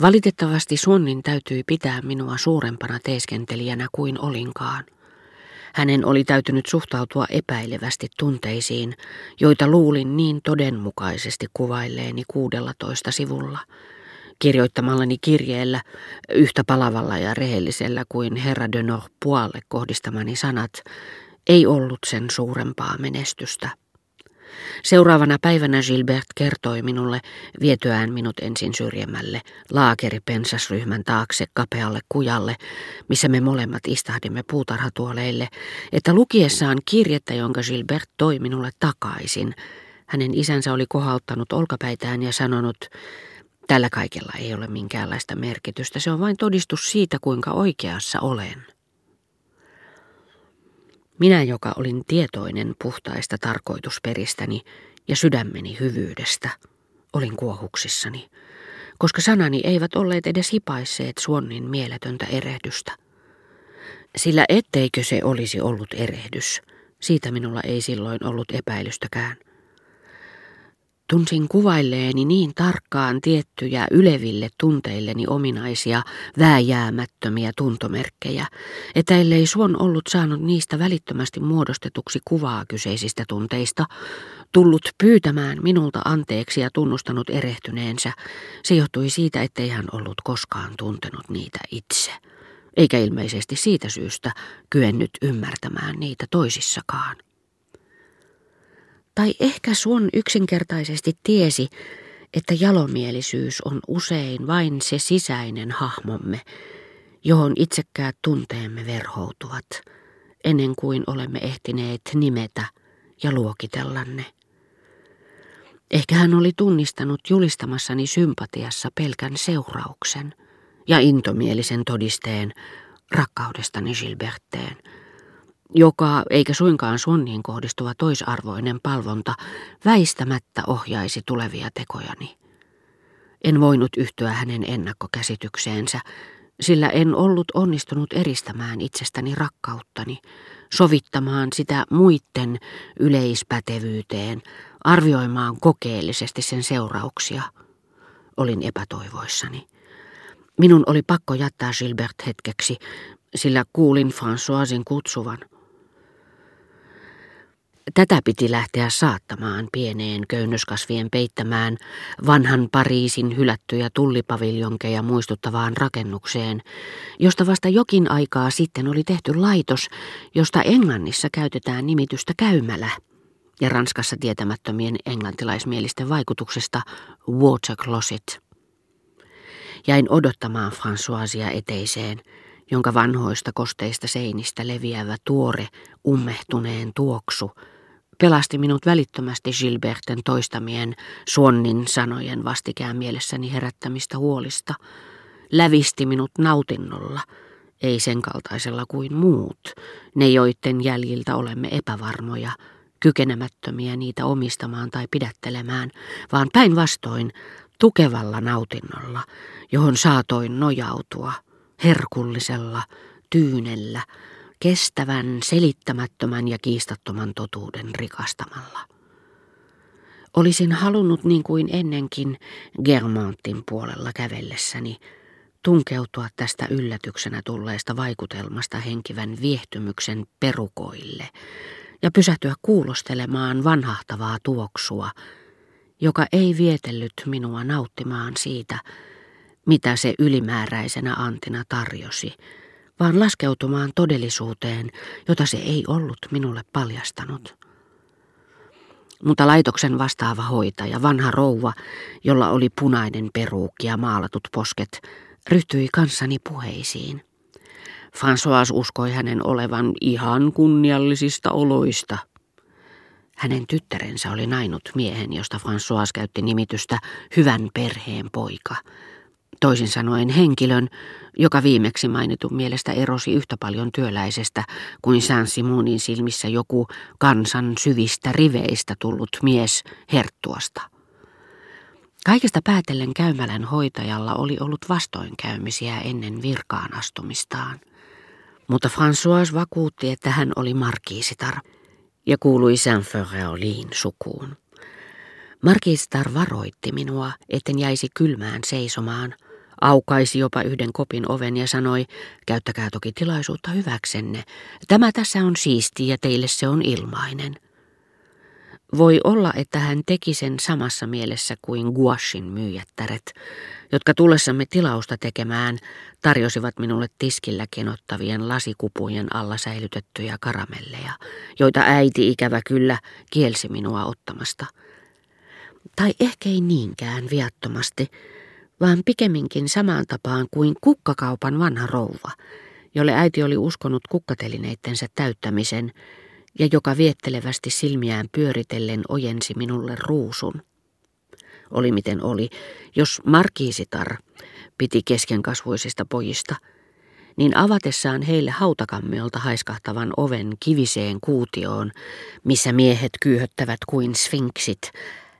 Valitettavasti Suonnin täytyi pitää minua suurempana teeskentelijänä kuin olinkaan. Hänen oli täytynyt suhtautua epäilevästi tunteisiin, joita luulin niin todenmukaisesti kuvailleeni kuudellatoista sivulla, kirjoittamallani kirjeellä yhtä palavalla ja rehellisellä kuin herra de pualle kohdistamani sanat, ei ollut sen suurempaa menestystä. Seuraavana päivänä Gilbert kertoi minulle, vietyään minut ensin syrjemmälle, laakeripensasryhmän taakse kapealle kujalle, missä me molemmat istahdimme puutarhatuoleille, että lukiessaan kirjettä, jonka Gilbert toi minulle takaisin, hänen isänsä oli kohauttanut olkapäitään ja sanonut, tällä kaikella ei ole minkäänlaista merkitystä, se on vain todistus siitä, kuinka oikeassa olen. Minä, joka olin tietoinen puhtaista tarkoitusperistäni ja sydämeni hyvyydestä, olin kuohuksissani, koska sanani eivät olleet edes hipaisseet Suonnin mieletöntä erehdystä. Sillä etteikö se olisi ollut erehdys, siitä minulla ei silloin ollut epäilystäkään. Tunsin kuvailleeni niin tarkkaan tiettyjä yleville tunteilleni ominaisia, vääjäämättömiä tuntomerkkejä, että ellei suon ollut saanut niistä välittömästi muodostetuksi kuvaa kyseisistä tunteista, tullut pyytämään minulta anteeksi ja tunnustanut erehtyneensä, se johtui siitä, ettei hän ollut koskaan tuntenut niitä itse, eikä ilmeisesti siitä syystä kyennyt ymmärtämään niitä toisissakaan. Tai ehkä Suon yksinkertaisesti tiesi, että jalomielisyys on usein vain se sisäinen hahmomme, johon itsekkäät tunteemme verhoutuvat, ennen kuin olemme ehtineet nimetä ja luokitella ne. Ehkä hän oli tunnistanut julistamassani sympatiassa pelkän seurauksen ja intomielisen todisteen rakkaudestani Gilberteen – joka, eikä suinkaan sunniin kohdistuva toisarvoinen palvonta, väistämättä ohjaisi tulevia tekojani. En voinut yhtyä hänen ennakkokäsitykseensä, sillä en ollut onnistunut eristämään itsestäni rakkauttani, sovittamaan sitä muitten yleispätevyyteen, arvioimaan kokeellisesti sen seurauksia. Olin epätoivoissani. Minun oli pakko jättää Gilbert hetkeksi, sillä kuulin Françoisin kutsuvan – Tätä piti lähteä saattamaan pieneen köynnöskasvien peittämään vanhan Pariisin hylättyjä tullipaviljonkeja muistuttavaan rakennukseen, josta vasta jokin aikaa sitten oli tehty laitos, josta Englannissa käytetään nimitystä käymälä ja Ranskassa tietämättömien englantilaismielisten vaikutuksesta water closet. Jäin odottamaan Françoisia eteiseen, jonka vanhoista kosteista seinistä leviävä tuore, ummehtuneen tuoksu – pelasti minut välittömästi Gilberten toistamien Suonnin sanojen vastikään mielessäni herättämistä huolista. Lävisti minut nautinnolla, ei sen kaltaisella kuin muut, ne joiden jäljiltä olemme epävarmoja, kykenemättömiä niitä omistamaan tai pidättelemään, vaan päinvastoin tukevalla nautinnolla, johon saatoin nojautua, herkullisella, tyynellä, kestävän, selittämättömän ja kiistattoman totuuden rikastamalla. Olisin halunnut niin kuin ennenkin Germantin puolella kävellessäni tunkeutua tästä yllätyksenä tulleesta vaikutelmasta henkivän viehtymyksen perukoille ja pysähtyä kuulostelemaan vanhahtavaa tuoksua, joka ei vietellyt minua nauttimaan siitä, mitä se ylimääräisenä antina tarjosi – vaan laskeutumaan todellisuuteen, jota se ei ollut minulle paljastanut. Mutta laitoksen vastaava hoitaja, vanha rouva, jolla oli punainen peruukki ja maalatut posket, ryhtyi kanssani puheisiin. François uskoi hänen olevan ihan kunniallisista oloista. Hänen tyttärensä oli nainut miehen, josta François käytti nimitystä hyvän perheen poika – Toisin sanoen henkilön, joka viimeksi mainitun mielestä erosi yhtä paljon työläisestä kuin Saint-Simonin silmissä joku kansan syvistä riveistä tullut mies Herttuasta. Kaikesta päätellen käymälän hoitajalla oli ollut vastoinkäymisiä ennen virkaan astumistaan. Mutta François vakuutti, että hän oli markiisitar ja kuului Saint-Ferreolin sukuun. Markiisitar varoitti minua, etten jäisi kylmään seisomaan, aukaisi jopa yhden kopin oven ja sanoi, käyttäkää toki tilaisuutta hyväksenne. Tämä tässä on siisti ja teille se on ilmainen. Voi olla, että hän teki sen samassa mielessä kuin guashin myyjättäret, jotka tullessamme tilausta tekemään tarjosivat minulle tiskillä kenottavien lasikupujen alla säilytettyjä karamelleja, joita äiti ikävä kyllä kielsi minua ottamasta. Tai ehkä ei niinkään viattomasti, vaan pikemminkin samaan tapaan kuin kukkakaupan vanha rouva, jolle äiti oli uskonut kukkatelineittensä täyttämisen ja joka viettelevästi silmiään pyöritellen ojensi minulle ruusun. Oli miten oli, jos markiisitar piti keskenkasvuisista pojista, niin avatessaan heille hautakammiolta haiskahtavan oven kiviseen kuutioon, missä miehet kyyhöttävät kuin sfinksit,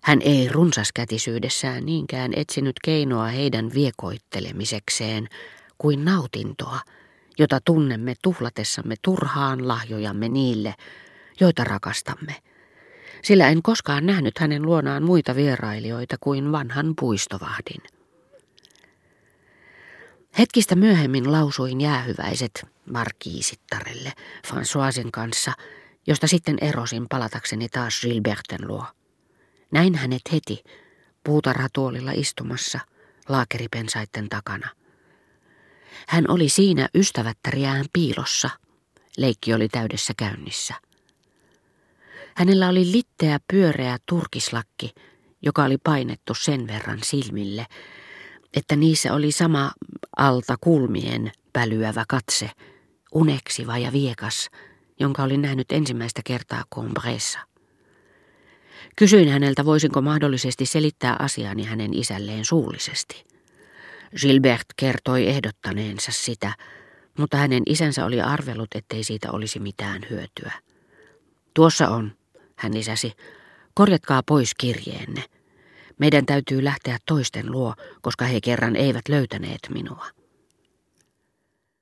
hän ei runsaskätisyydessään niinkään etsinyt keinoa heidän viekoittelemisekseen kuin nautintoa, jota tunnemme tuhlatessamme turhaan lahjojamme niille, joita rakastamme. Sillä en koskaan nähnyt hänen luonaan muita vierailijoita kuin vanhan puistovahdin. Hetkistä myöhemmin lausuin jäähyväiset markiisittarelle Françoisen kanssa, josta sitten erosin palatakseni taas Gilberten luo. Näin hänet heti, puutarhatuolilla istumassa, laakeripensaitten takana. Hän oli siinä ystävättäriään piilossa. Leikki oli täydessä käynnissä. Hänellä oli litteä pyöreä turkislakki, joka oli painettu sen verran silmille, että niissä oli sama alta kulmien pälyävä katse, uneksiva ja viekas, jonka olin nähnyt ensimmäistä kertaa Combressa. Kysyin häneltä, voisinko mahdollisesti selittää asiani hänen isälleen suullisesti. Gilbert kertoi ehdottaneensa sitä, mutta hänen isänsä oli arvellut, ettei siitä olisi mitään hyötyä. Tuossa on, hän lisäsi, korjatkaa pois kirjeenne. Meidän täytyy lähteä toisten luo, koska he kerran eivät löytäneet minua.